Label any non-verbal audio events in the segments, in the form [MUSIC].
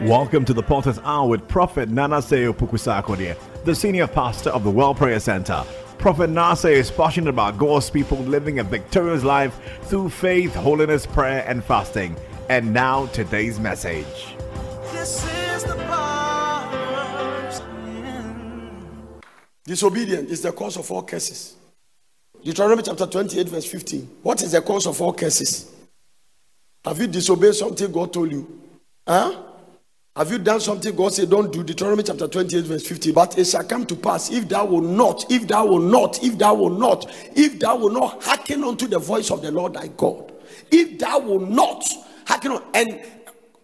Welcome to the Potter's Hour with Prophet Nana Seo Pukusakodie, the senior pastor of the World Prayer Center. Prophet Nase is passionate about God's people living a victorious life through faith, holiness, prayer, and fasting. And now, today's message. This is the. Disobedience is the cause of all curses. Deuteronomy chapter 28, verse 15. What is the cause of all curses? Have you disobeyed something God told you? Huh? Have you done something God said don't do? Deuteronomy chapter 28, verse 15. But it shall come to pass if thou will not, if thou will not, if thou will not, if thou will not hearken unto the voice of the Lord thy God. If thou will not hearken on and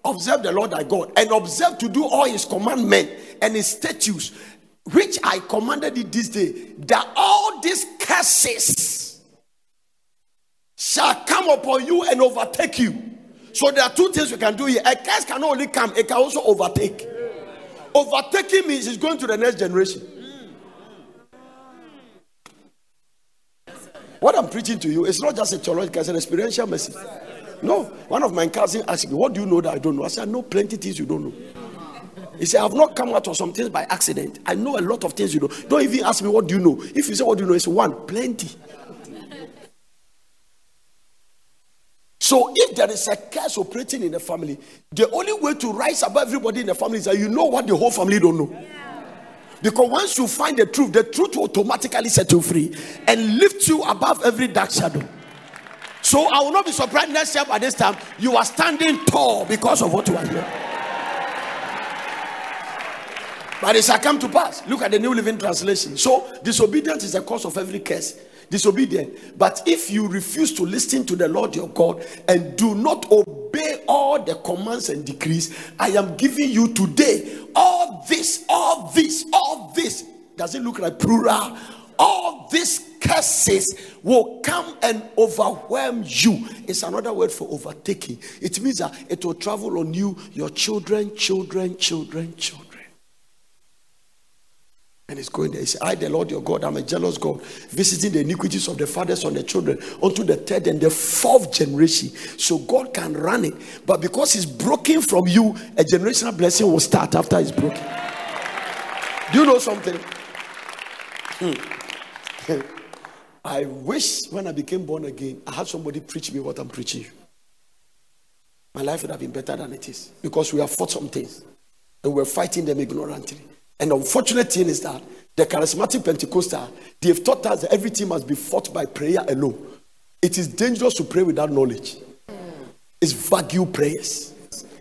observe the Lord thy God and observe to do all his commandments and his statutes, which I commanded thee this day, that all these curses shall come upon you and overtake you. So there are two things we can do here. A curse can only come, it can also overtake. Overtaking means it's going to the next generation. What I'm preaching to you is not just a theological, it's an experiential message. No, one of my cousins asked me, What do you know that I don't know? I said, I know plenty things you don't know. He said, I've not come out of some things by accident. I know a lot of things you know. Don't even ask me, What do you know? If you say, What do you know? It's one, plenty. So if there is a curse operating in the family, the only way to rise above everybody in the family is that you know what the whole family don't know. Because once you find the truth, the truth will automatically set you free and lift you above every dark shadow. So I will not be surprised next year by this time you are standing tall because of what you are doing. But it shall come to pass. Look at the New Living Translation. So disobedience is the cause of every curse. Disobedient. But if you refuse to listen to the Lord your God and do not obey all the commands and decrees I am giving you today, all this, all this, all this, does it look like plural? All these curses will come and overwhelm you. It's another word for overtaking. It means that it will travel on you, your children, children, children, children. And it's going there. He said, I, the Lord your God, I'm a jealous God, visiting the iniquities of the fathers on the children unto the third and the fourth generation. So God can run it. But because it's broken from you, a generational blessing will start after it's broken. Do you know something? Hmm. [LAUGHS] I wish when I became born again, I had somebody preach me what I'm preaching. My life would have been better than it is because we have fought some things and we're fighting them ignorantly. And the unfortunate thing is that the charismatic Pentecostal, they've taught us that everything must be fought by prayer alone. It is dangerous to pray without knowledge. It's vague prayers.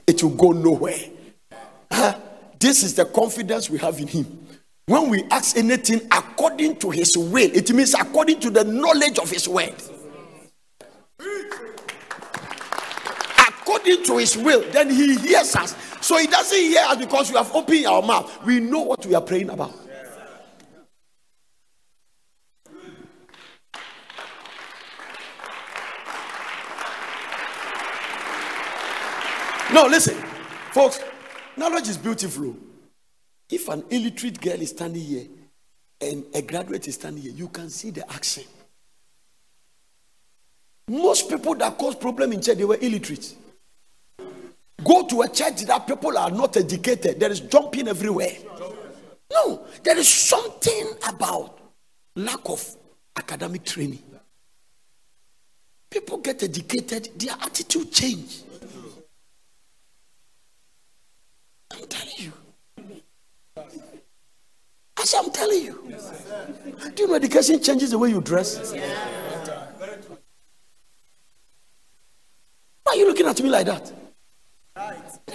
It will go nowhere. Huh? This is the confidence we have in Him. When we ask anything according to His will, it means according to the knowledge of His word. According to His will, then He hears us. So He doesn't hear us because we have opened our mouth. We know what we are praying about. No, listen, folks, knowledge is beautiful. If an illiterate girl is standing here and a graduate is standing here, you can see the action. Most people that cause problem in church, they were illiterate. Go to a church that people are not educated. There is jumping everywhere. No, there is something about lack of academic training. People get educated, their attitude change. I'm telling you. As I'm telling you. Do you know education changes the way you dress? Why are you looking at me like that?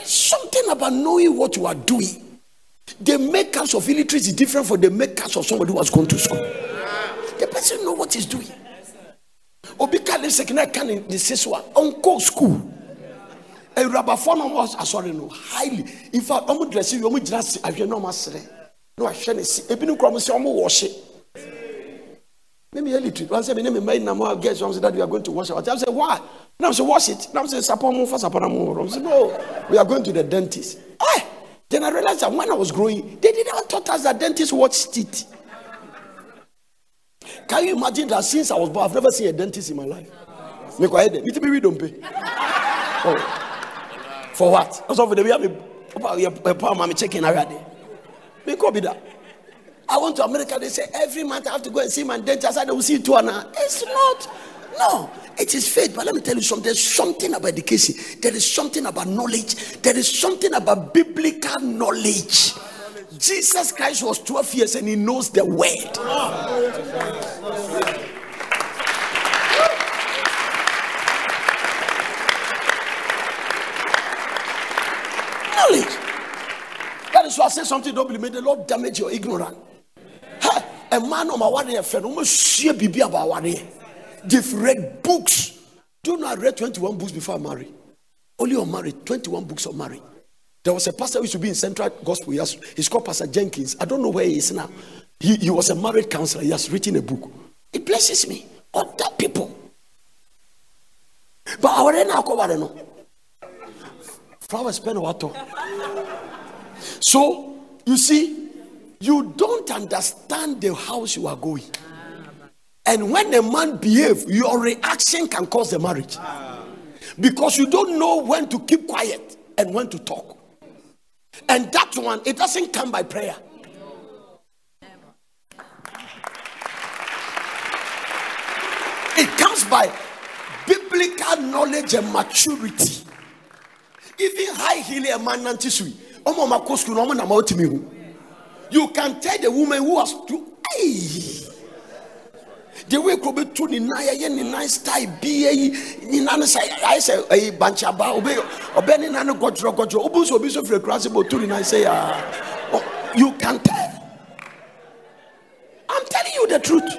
Something about knowing what you are doing. The makers of illiteracy is different from the makers of somebody who has gone to school. The person know what he's doing. Obi ka ne sekina ne ne siswa onko school. awurabafo no ɔmo asɔre no highly in fact ɔmo dress yi ɔmo gyina se ahwɛ na ɔmo asrɛ na wahwɛ ne si ebi ne kura ɔmo sɛ ɔmo wɔɔhye mímí yɛ literate wọn sɛ mi ne mi mɛyin nam a girls wọn sɛ that we are going to wash our teeth i say why? Na m say wash it. Mo fa sapɔ na mo. Wɔrɔ m say no we are going to the dentist. Eh then i realized that when i was growing they didn't taught us that dentists watch teeth. Can you imagine that since i was born i've never seen a dentist in my life? Kɔ ayɛ dɛ mi ti mi wi dompe oh. For what? Also for the way poor mommy checking already. Go be that. I went to America. They say every month I have to go and see my dentist. I will see you two now. It's not. No, it is faith. But let me tell you something. There's something about education. There is something about knowledge. There is something about biblical knowledge. Jesus Christ was 12 years and he knows the word. Knowledge. That is why I say something, don't believe me. The Lord damage your ignorance. A man on my one friend, almost share bibi about year. They've read books. Do you know I read 21 books before I? Only on married, 21 books on married. There was a pastor who used to be in Central Gospel. He has, he's called Pastor Jenkins. I don't know where he is now. He, he was a married counselor. He has written a book. It blesses me. Other people. But I already know. Flowers pen water. So, you see, you don't understand the house you are going. And when a man behave, your reaction can cause the marriage. Because you don't know when to keep quiet and when to talk. And that one, it doesn't come by prayer. It comes by biblical knowledge and maturity. Even high heel a man. Omo mako school omo na. You can tell the woman who has to hey. The way ko be tu ni na ye ni na style bi yi ni na no say I say eh bancha ba obe obe ni na no godro godro obu so obi so fre kra se bo tu ni na say ah. Oh, You can tell. I'm telling you the truth.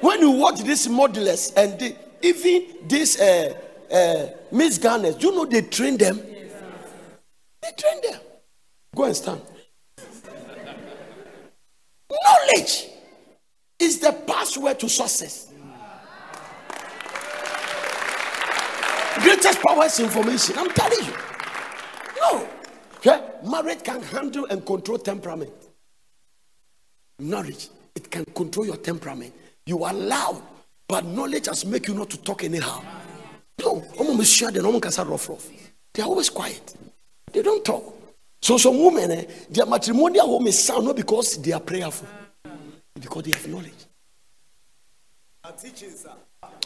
When you watch these modelers and they, even these uh, uh, Miss Ghanas, do you know they train them? They train them. Go and stand. Knowledge is the password to success. Greatest power is information. I'm telling you. No. Yeah? Marriage can handle and control temperament. Knowledge, it can control your temperament. You are loud, but knowledge has make you not to talk anyhow. No. They are always quiet. They don't talk. So some women, eh, their matrimonial home is sound not because they are prayerful, because they have knowledge.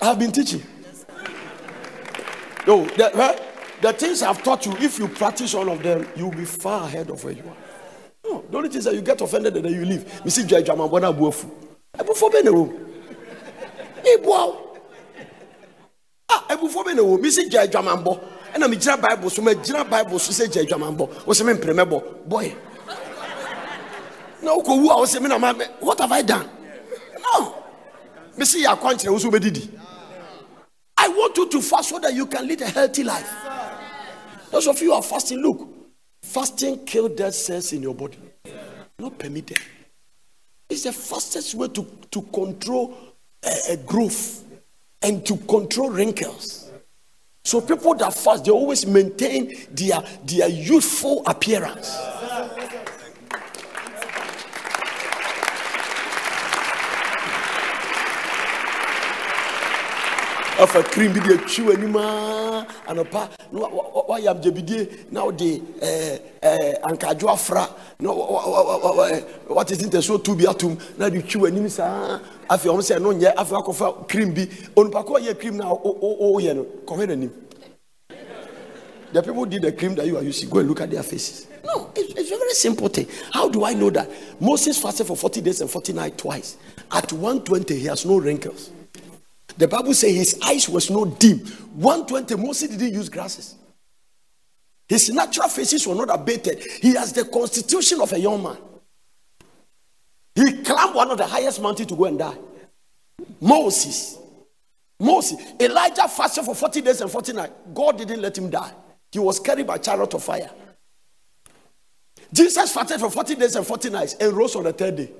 I have been teaching. No, the, eh, the things I've taught you, if you practice all of them, you'll be far ahead of where you are. No, the only thing is that you get offended and then you leave. Me see Jai Bona Buofu. Ebufo be ne wo. Ebua. Ah, ebufo be ne wo. Me see Jai Jama Mbo. Ɛna megyina bible so magyina bible so sɛ gya adwamammɔ wo sɛ memprɛ mɛbɔ. Bɔyɛ na wokɔwu a wo sɛ me na what have i done? No. Mesi yɛ akwankyerɛ wo so i want you to fast so that you can lead a healthy life. Those of you are fasting look fasting kill dead cells in your body. Not permitted. It's the fastest way to, to control uh, uh, growth and to control wrinkles so people that fast, they always maintain their, their youthful appearance. Afa cream bi de atwi w'anim a anɔpa na wa- wa- wa- wayɛ agyabidie na wode eh, eh, ankadwo afra. Na wa- wa- wa- wa- wa- eh, watete ntɛsoɔ tu bi atom na de twi w'anim saa afei ɔm sɛ no nyɛ afei akɔfa cream bi. Onipa ko ɔyɛ cream na wo- wo- woyɛ no. Kɔhwɛ n'anim the people did the cream that you are using go and look at their faces. No it's, it's a very simple thing. How do i know that? Moses fasted for 40 days and 40 nights twice. At 120 he has no wrinkles the Bible says his eyes was not dim. 120, Moses didn't use glasses. His natural faces were not abated. He has the constitution of a young man. He climbed one of the highest mountains to go and die. Moses. Moses. Elijah fasted for 40 days and 40 nights. God didn't let him die. He was carried by chariot of fire. Jesus fasted for 40 days and 40 nights and rose on the third day.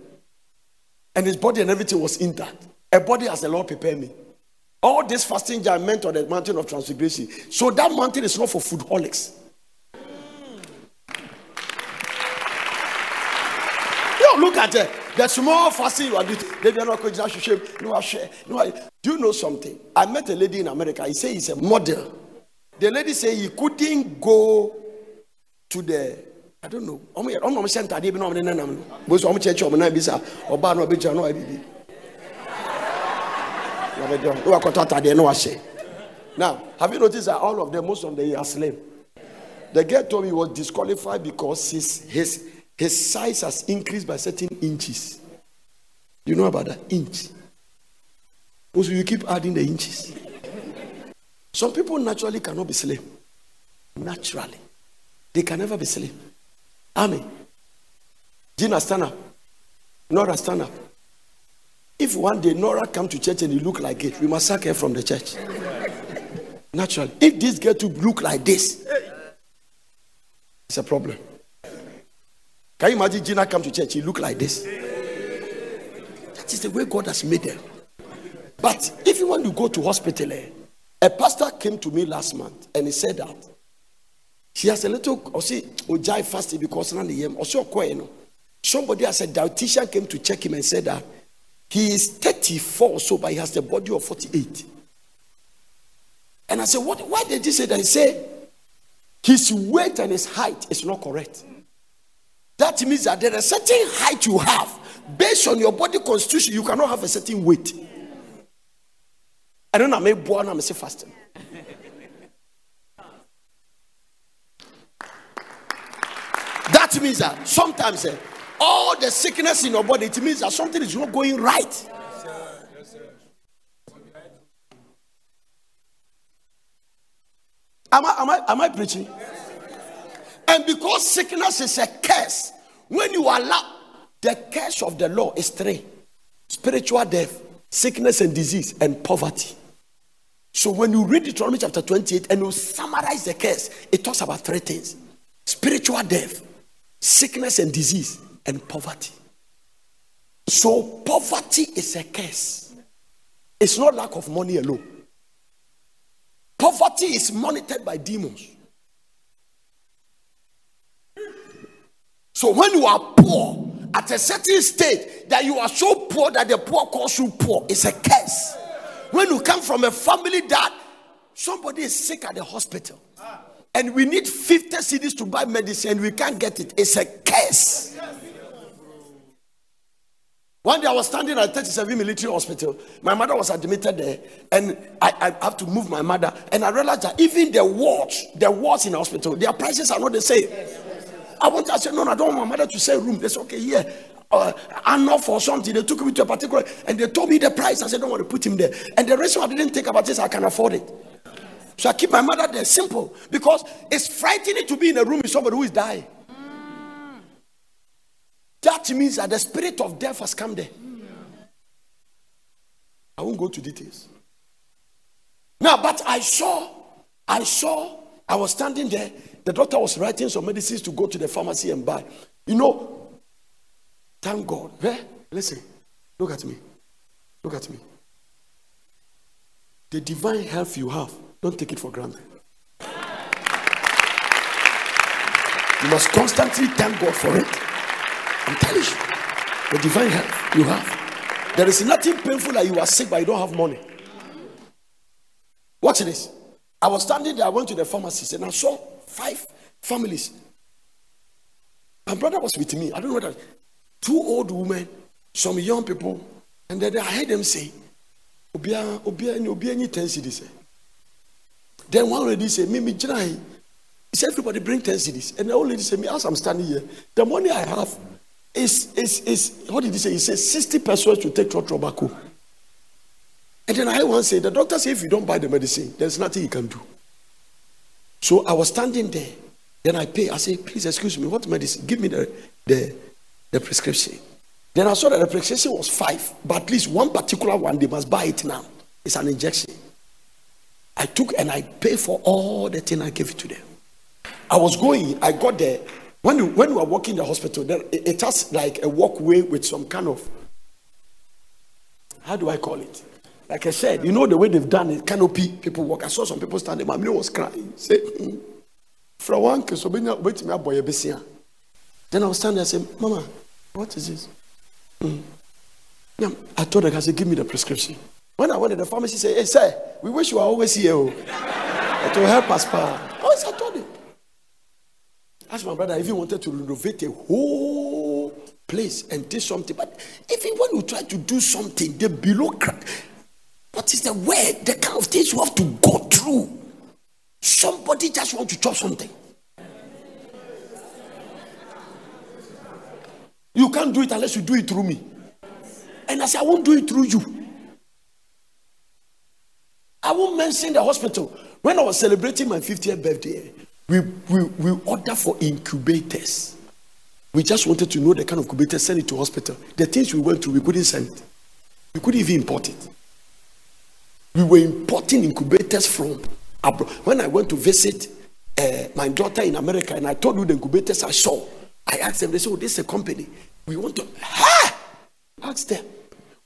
And his body and everything was intact. A body as the Lord prepared me. All this fasting are meant on the mountain of transfiguration. So that mountain is not for foodholics. Yo, look at it. The small fasting you are doing. They not to. No, I share. No, I- Do you know something? I met a lady in America. He said he's a model. The lady said he couldn't go to the I don't know. Ọmọ yẹ ọmọ ọmọ hyẹ ntaadeɛ bi na ɔmo de nenam no. Bó so ɔmo kyerɛkyerɛ ɔmo nan bi sa ɔbaa na ɔbɛgyina na ɔyɛ bibi. Na ɔbɛdɛ ɔmo. Na wakɔtɔ ataadeɛ na wahyɛ. Now, have you noticed that all of them, most of them are slim? The girl told me he was disqualified because his his his size has increased by certain inches. You know about that inch? Also, you keep adding the inches. Some people naturally cannot be slim. Naturally, they can never be slim. Amen. Gina, stand up. Nora, stand up. If one day Nora come to church and he look like it, we must sack her from the church. Naturally, if this girl to look like this, it's a problem. Can you imagine Gina come to church? He look like this. That is the way God has made them. But if you want to go to hospital, eh, a pastor came to me last month and he said that she has a little or see ojai fasting because none of also you know. Somebody as a dietitian came to check him and said that he is 34 so, but he has the body of 48. And I said, What why did he say that? He said his weight and his height is not correct. That means that there is a certain height you have based on your body constitution, you cannot have a certain weight. I don't know, maybe born, I'm fasting. That means that sometimes eh, all the sickness in your body, it means that something is not going right. Am I, am I, am I preaching? And because sickness is a curse, when you allow the curse of the law is three spiritual death, sickness and disease, and poverty. So when you read Deuteronomy chapter 28 and you summarize the curse, it talks about three things spiritual death, sickness and disease, and poverty. So poverty is a curse. It's not lack of money alone. Poverty is monitored by demons. So when you are poor at a certain stage that you are so poor that the poor calls you poor, it's a curse. When you come from a family that somebody is sick at the hospital and we need 50 cedis to buy medicine we can't get it, it's a curse. One day I was standing at 37 military hospital. My mother was admitted there, and I, I have to move my mother. And I realized that even the wards, the wards in the hospital, their prices are not the same. I want to say, no, no, I don't want my mother to say room. They said, okay, here. Uh, enough for something. They took me to a particular, and they told me the price. I said, don't want to put him there. And the reason I didn't think about this, I can afford it. So I keep my mother there, simple, because it's frightening to be in a room with somebody who is dying. That means that the spirit of death has come there. I won't go to details. Now, but I saw, I saw, I was standing there. The doctor was writing some medicines to go to the pharmacy and buy. You know, thank God. Eh? Listen, look at me. Look at me. The divine health you have, don't take it for granted. You must constantly thank God for it. I'm telling you, the divine health you have. There is nothing painful like you are sick but you don't have money. Watch this. I was standing there, I went to the pharmacy and I saw five families. My brother was with me. I don't know that. Two old women, some young people, and then I heard them say, Obia, Obia, Obia, ni 10 cedis. Then one lady said, Mimi, Jinai. He said, everybody bring 10 cedis. And the old lady said, Me, as I'm standing here, the money I have is, is, is what did he say? He said, 60 persons to take tobacco. And then I one say, The doctor said, if you don't buy the medicine, there's nothing you can do. So I was standing there. Then I pay. I say, please excuse me, what medicine? Give me the, the, the prescription. Then I saw that the prescription was five, but at least one particular one, they must buy it now. It's an injection. I took and I paid for all the thing I gave it to them. I was going, I got there. When you, when you are walking in the hospital, there, it, it has like a walkway with some kind of, how do I call it? Like I said, you know the way they've done it, canopy, people walk. I saw some people standing, my was crying. Say, from one case, wait me boy Then I was standing there and said, Mama, what is this? Mm. Yeah, I told her, I said, give me the prescription. When I went to the pharmacy, say, Hey, sir, we wish you were always here. Oh. [LAUGHS] Will help us, pa. Oh, yes, I told him. Ask my brother if he wanted to renovate a whole place and do something. But even when you try to do something, the bureaucrat, what is the word? The kind of things you have to go through. Somebody just want to chop something. You can't do it unless you do it through me. And I say, I won't do it through you. I won't mention the hospital. When I was celebrating my 50th birthday, we, we, we ordered for incubators. We just wanted to know the kind of incubator, send it to hospital. The things we went through, we couldn't send. We couldn't even import it. We were importing incubators from abroad. When I went to visit uh, my daughter in America and I told you the incubators I saw, I asked them, they said, oh, this is a company. We want to, ha! Ask them.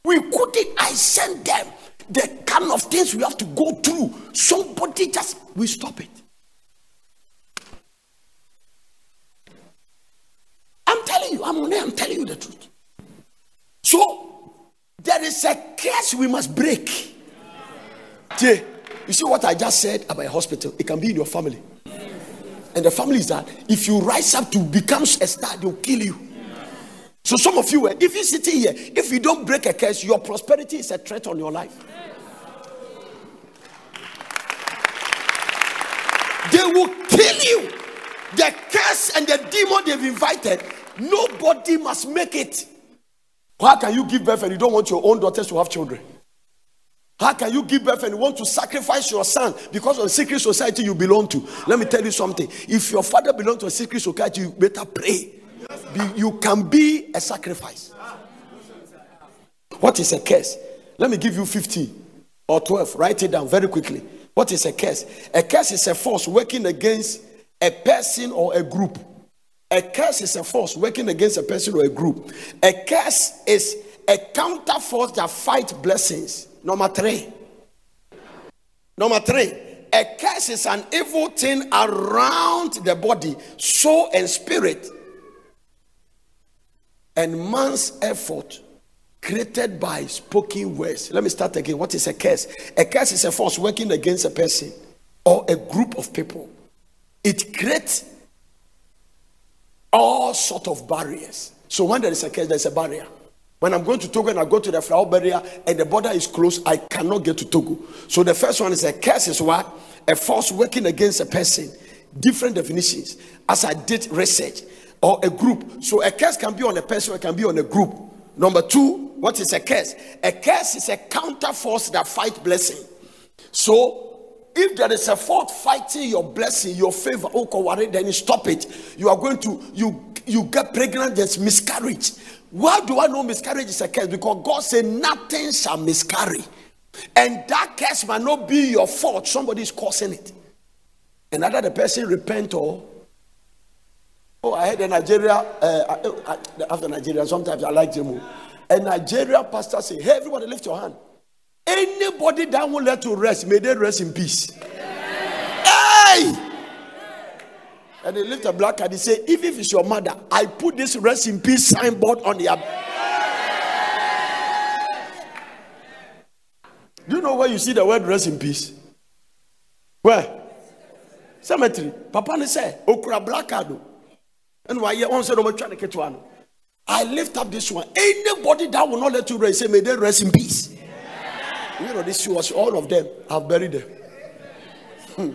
We couldn't, I sent them the kind of things we have to go through. Somebody just, we stop it. I'm telling you, I'm on air, I'm telling you the truth. So, there is a curse we must break. Jay, you see what I just said about a hospital? It can be in your family. And the family is that if you rise up to become a star, they'll kill you. So some of you, if you sit here, if you don't break a curse, your prosperity is a threat on your life. They will kill you. The curse and the demon they've invited, nobody must make it. How can you give birth and you don't want your own daughters to have children? How can you give birth and you want to sacrifice your son because of the secret society you belong to? Let me tell you something. If your father belongs to a secret society, you better pray. Be- you can be a sacrifice. What is a curse? Let me give you 15 or 12. Write it down very quickly. What is a curse? A curse is a force working against a person or a group. A curse is a force working against a person or a group. A curse is a counter force that fights blessings. Number three. Number three. A curse is an evil thing around the body, soul, and spirit, and man's effort created by spoken words. Let me start again. What is a curse? A curse is a force working against a person or a group of people. It creates all sort of barriers. So when there is a case, there's a barrier. When I'm going to Togo and I go to the Aflao barrier and the border is closed, I cannot get to Togo. So the first one is a curse is what? A force working against a person. Different definitions. As I did research or a group. So a curse can be on a person, it can be on a group. Number two, what is a curse? A curse is a counter force that fight blessing. So if there is a fault fighting your blessing, your favor, oh, then stop it. You are going to you you get pregnant, there's miscarriage. Why do I know miscarriage is a curse? Because God said nothing shall miscarry. And that curse might not be your fault. Somebody is causing it. And either the person repent or Oh, I had a Nigeria, uh, after Nigeria, sometimes I like them. A Nigeria pastor say, Hey, everybody, lift your hand. Anybody that will let you rest, may they rest in peace. Hey! And they lift a black card. He say, If, if it's your mother, I put this rest in peace signboard on the. Do you know where you see the word rest in peace? Where? Cemetery. Papa ne say, Okra black card. And why you want to say. I lift up this one. Anybody that will not let you rest, say, May they rest in peace. You know, this was all of them have buried them. Hmm.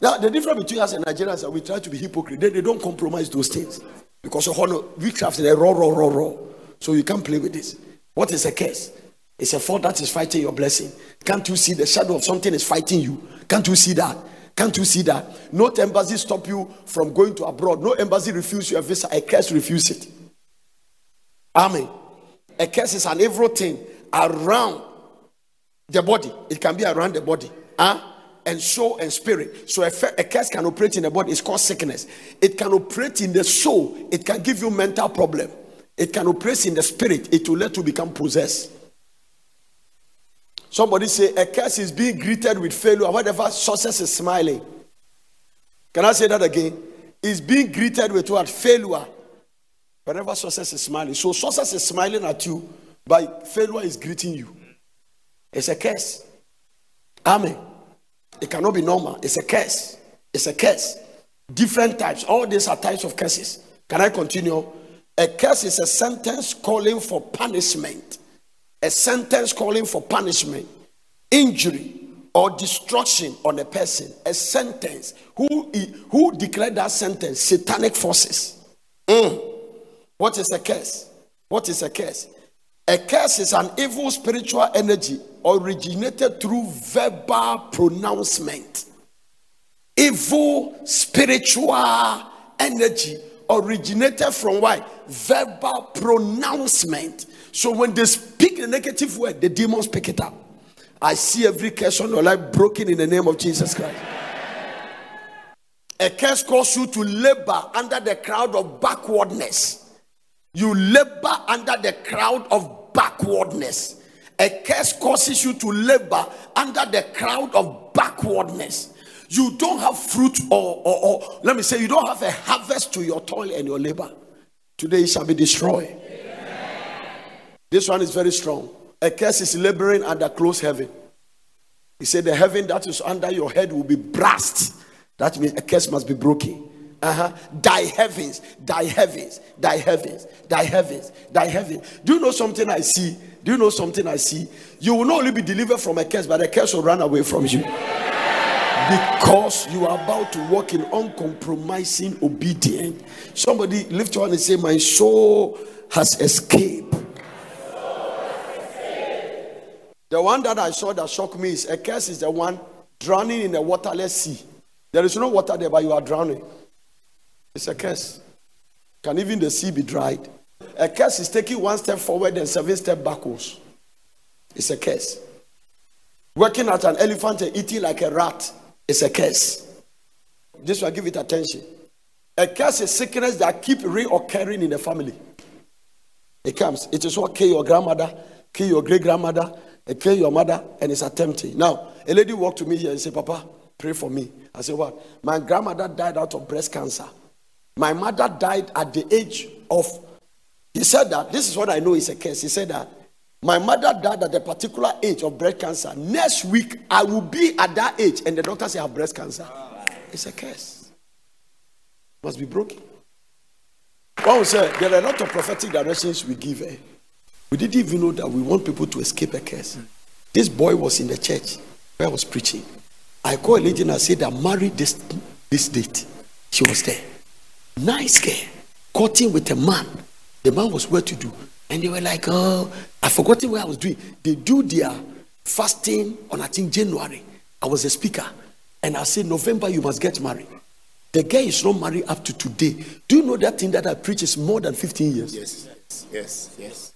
Now, the difference between us and Nigerians is that we try to be hypocrite. They, they don't compromise those things. Because of honor, witchcraft is raw, raw, raw, raw. So you can't play with this. What is a curse? It's a fault that is fighting your blessing. Can't you see the shadow of something is fighting you? Can't you see that? Can't you see that? No embassy stop you from going to abroad. No embassy refuse your visa. A curse refuse it. Amen. A curse is an evil thing around the body. It can be around the body. Huh? And soul and spirit. So a, a curse can operate in the body. It's called sickness. It can operate in the soul. It can give you mental problem. It can operate in the spirit. It will let you become possessed. Somebody say a curse is being greeted with failure. Whatever success is smiling. Can I say that again? Is being greeted with what? Failure. Whenever success is smiling. So success is smiling at you, but failure is greeting you. It's a curse. Amen. It cannot be normal. It's a curse. It's a curse. Different types. All these are types of curses. Can I continue? A curse is a sentence calling for punishment. A sentence calling for punishment, injury, or destruction on a person. A sentence. Who, who declared that sentence? Satanic forces. Mm. What is a curse? What is a curse? A curse is an evil spiritual energy originated through verbal pronouncement. Evil spiritual energy originated from why? Verbal pronouncement. So when they speak a negative word, the demons pick it up. I see every curse on your life broken in the name of Jesus Christ. A curse causes you to labor under the crowd of backwardness. You labor under the crowd of backwardness. A curse causes you to labor under the crowd of backwardness. You don't have fruit, or, or, or let me say, you don't have a harvest to your toil and your labor. Today it shall be destroyed. Amen. This one is very strong. A curse is laboring under closed heaven. He said, The heaven that is under your head will be brashed. That means a curse must be broken. Uh-huh. Thy heavens, thy heavens, thy heavens, thy heavens, thy heavens. Do you know something I see? Do you know something I see? You will not only be delivered from a curse, but the curse will run away from you. Because you are about to walk in uncompromising obedience. Somebody lift your hand and say, My soul has escaped. The one that I saw that shocked me is a curse is the one drowning in a waterless sea. There is no water there, but you are drowning. It's a curse. Can even the sea be dried? A curse is taking one step forward and seven steps backwards. It's a curse. Working at an elephant and eating like a rat is a curse. This will give it attention. A curse is sickness that keep reoccurring in the family. It comes. It is what kill your grandmother, kill your great grandmother, kill your mother, and it's attempting. Now, a lady walked to me here and said, Papa, pray for me. I said, What? My grandmother died out of breast cancer. My mother died at the age of, he said that, this is what I know is a case. He said that my mother died at a particular age of breast cancer. Next week, I will be at that age, and the doctor say I have breast cancer. It's a curse. Must be broken. One said there are a lot of prophetic directions we give. Eh? We didn't even know that we want people to escape a curse. This boy was in the church where I was preaching. I called a lady and I said that married this this date. She was there. Nice girl, courting with a man. The man was well to do. And they were like, oh, I forgot what I was doing. They do their fasting on, I think, January. I was a speaker. And I said, November, you must get married. The girl is not married up to today. Do you know that thing that I preach is more than 15 years? Yes, yes, yes. Yes.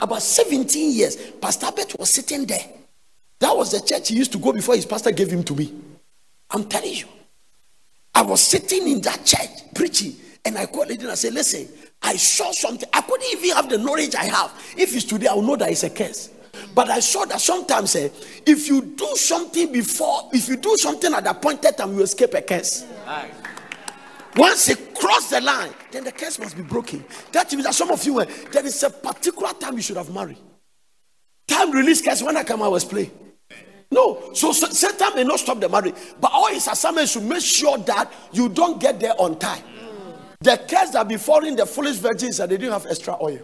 About 17 years, Pastor Bet was sitting there. That was the church he used to go before his pastor gave him to me. I'm telling you. I was sitting in that church preaching, and I called it and I said, Listen, I saw something. I couldn't even have the knowledge I have. If it's today, I will know that it's a curse. But I saw that sometimes, eh, if you do something before, if you do something at the appointed time, you escape a curse. Once it cross the line, then the curse must be broken. That means that some of you, eh, there is a particular time you should have married. Time release curse when I come, I was playing. No, so Satan may not stop the marriage, but all his assignments to make sure that you don't get there on time. The curse that befalling the foolish virgins that they didn't have extra oil.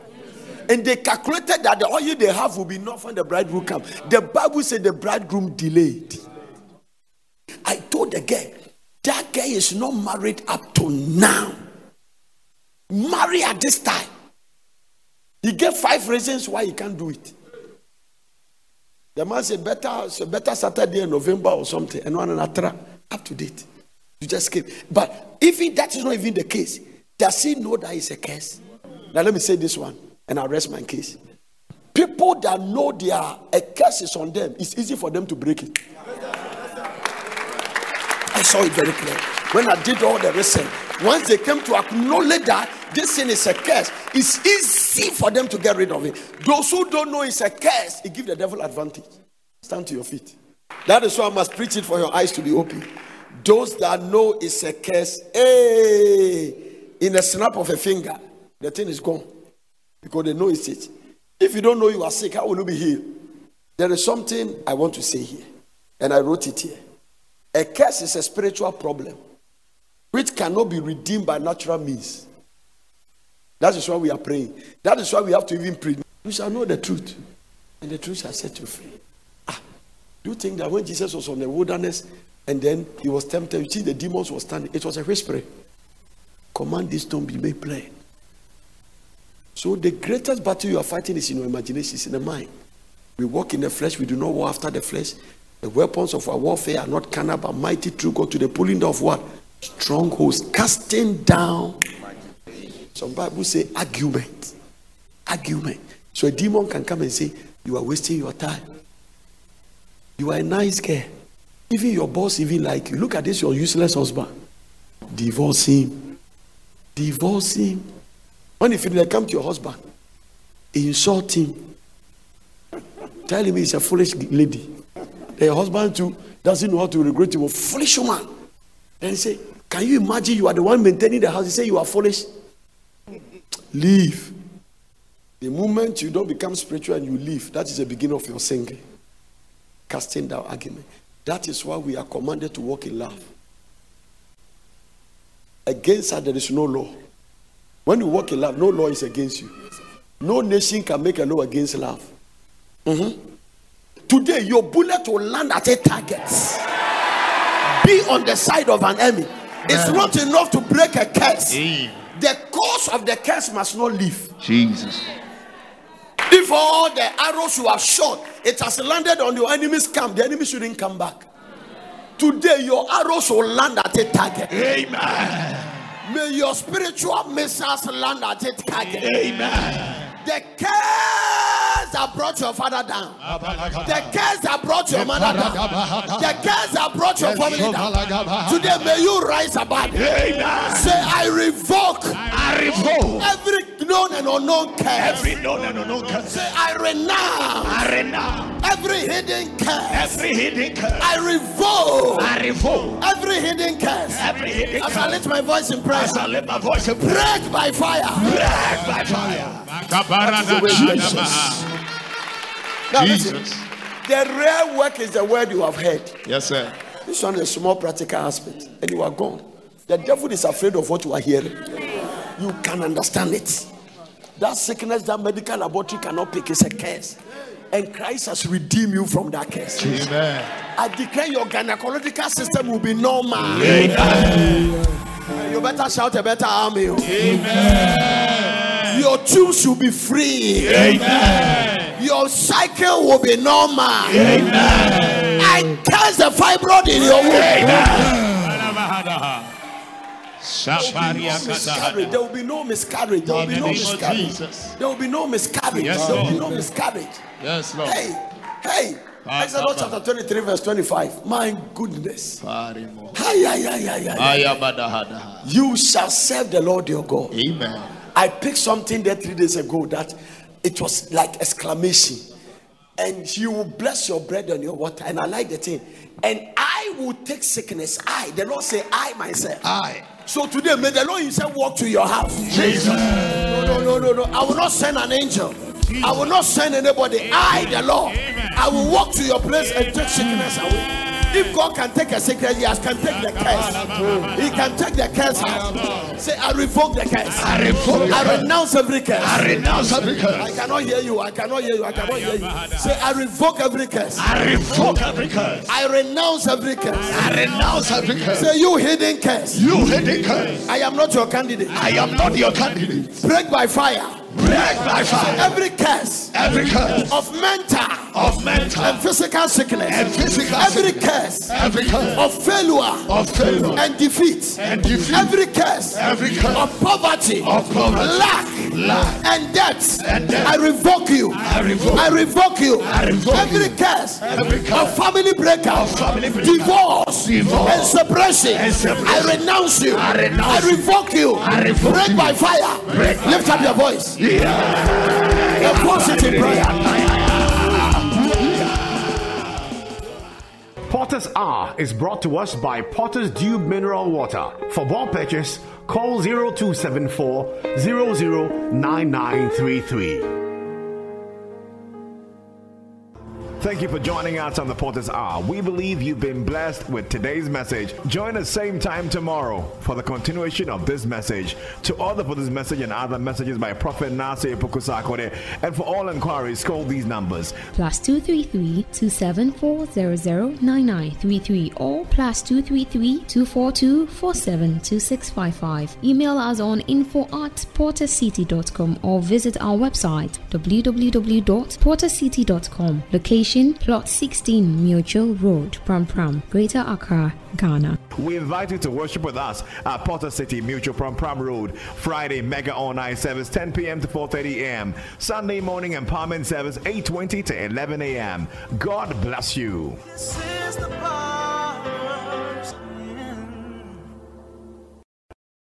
And they calculated that the oil they have will be enough when the bridegroom come. The Bible said the bridegroom delayed. I told the girl, that girl is not married up to now. Marry at this time. He gave five reasons why he can't do it. The man said, better, so better Saturday in November or something. And one another up to date. You just keep. But even that is not even the case, does he know that it's a curse? Now let me say this one, and I'll rest my case. People that know there are a curse is on them, it's easy for them to break it. I saw it very clear. When I did all the research, once they came to acknowledge that this thing is a curse, it's easy for them to get rid of it. Those who don't know it's a curse, it gives the devil advantage. Stand to your feet. That is why I must preach it for your eyes to be open. Those that know it's a curse, hey, in a snap of a finger, the thing is gone because they know it's it. If you don't know you are sick, how will you be healed? There is something I want to say here, and I wrote it here. A curse is a spiritual problem which cannot be redeemed by natural means. That is why we are praying. That is why we have to even pray. You shall know the truth, and the truth shall set you free. Ah, do you think that when Jesus was on the wilderness and then he was tempted, you see the demons were standing, it was a whisper. Command this stone be made plain. So the greatest battle you are fighting is in your imagination, is in the mind. We walk in the flesh, we do not war after the flesh. The weapons of our warfare are not carnal, but mighty through God to the pulling down of what? Strongholds, casting down. Some Bible say argument. Argument. So a demon can come and say, You are wasting your time. You are a nice girl. Even your boss even like you. Look at this, your useless husband. Divorce him. Divorce him. When you feel come to your husband, insult him. Tell him he's a foolish lady. The husband too doesn't know how to regret him. A foolish woman. Then he say, Can you imagine you are the one maintaining the house? He say you are foolish. Leave. The moment you don't become spiritual and you leave, that is the beginning of your singing. Casting down argument. That is why we are commanded to walk in love. Against her, there is no law. When you walk in love, no law is against you. No nation can make a law against love. Mhm. Today, your bullet will land at a target. Be on the side of an enemy. It's not enough to break a curse. The cause of the curse must not leave. Jesus. If all the arrows you have shot, it has landed on your enemy's camp, the enemy shouldn't come back. Today, your arrows will land at a target. Amen. May your spiritual missiles land at a target. Amen. The curse that brought your father down. The curse that brought your mother down. The curse that brought your family down. Today, may you rise above. Amen. Say, I revoke I revoke every known and unknown curse. every known and unknown curse. Say, I renounce I renounce every hidden curse. every hidden curse. I revoke I revoke every hidden curse. every hidden As I curse. lift my voice in prayer, As I lift my voice and pray break by fire. Break by fire. Jesus. Now, listen, Jesus. the real work is the word you have heard. Yes, sir. This one is a small practical aspect, and you are gone. The devil is afraid of what you are hearing. You can understand it. That sickness that medical laboratory cannot pick is a curse. And Christ has redeemed you from that curse. Amen. I declare your gynecological system will be normal. Amen. You better shout a better army. Amen. Your tubes will be free. Amen. Your cycle will be normal. Amen. I curse the fibroid in your womb. Miscarriage. There will be no miscarriage. There will be no the name of miscarriage. There will be no miscarriage. There will be no miscarriage. Yes, Lord. Hey, hey. Exodus chapter 23, verse 25. My goodness. You shall serve the Lord your God. Amen. I picked something there three days ago that it was like exclamation. And you will bless your bread and your water. And I like the thing. And I will take sickness. I, the Lord say, I myself. I. So today, may the Lord Himself walk to your house. Jesus. No, no, no, no, no. I will not send an angel. I will not send anybody. I, the Lord, I will walk to your place and take sickness away. If God can take a secret, He has can take the curse. He can take the curse out. Say, I revoke the curse. I revoke. I renounce every curse. I renounce every curse. I cannot hear you. I cannot hear you. I cannot hear you. Say, I revoke every curse. I revoke every curse. I renounce every curse. I renounce every curse. Say, you hidden curse. You hidden curse. I am not your candidate. I am not your candidate. Break by fire. Break by fire. Every curse Every curse of mental of mental and physical sickness. and physical Every sickness. curse Every curse of failure of failure and defeat. and defeat. Every curse Every curse of poverty, of poverty, lack, lack, and death. and. I revoke you. I revoke. I revoke you. I revoke Every you. curse Every curse of family breakup, of family breakup, divorce, divorce, and separation. and separation. I renounce you. I renounce I revoke you. I revoke Break you. by fire. Break by Lift up your voice. A positive prayer. Potter's Hour is brought to us by Potter's Dew Mineral Water. For more purchase, call 0274 009933. Thank you for joining us on the Potter's Hour. We believe you've been blessed with today's message. Join us same time tomorrow for the continuation of this message. To order for this message and other messages by Prophet Nasir Pukusakode, and for all inquiries, call these numbers. plus 233 274 or plus 233 242 472655. Email us on info at portercity.com or visit our website www.portercity.com. Location Plot 16 Mutual Road, Pram Pram, Greater Accra, Ghana. We invite you to worship with us at Potter City Mutual Prom Pram Road. Friday Mega All Night service 10 p.m. to 4:30 a.m. Sunday morning empowerment service 8:20 to 11 a.m. God bless you.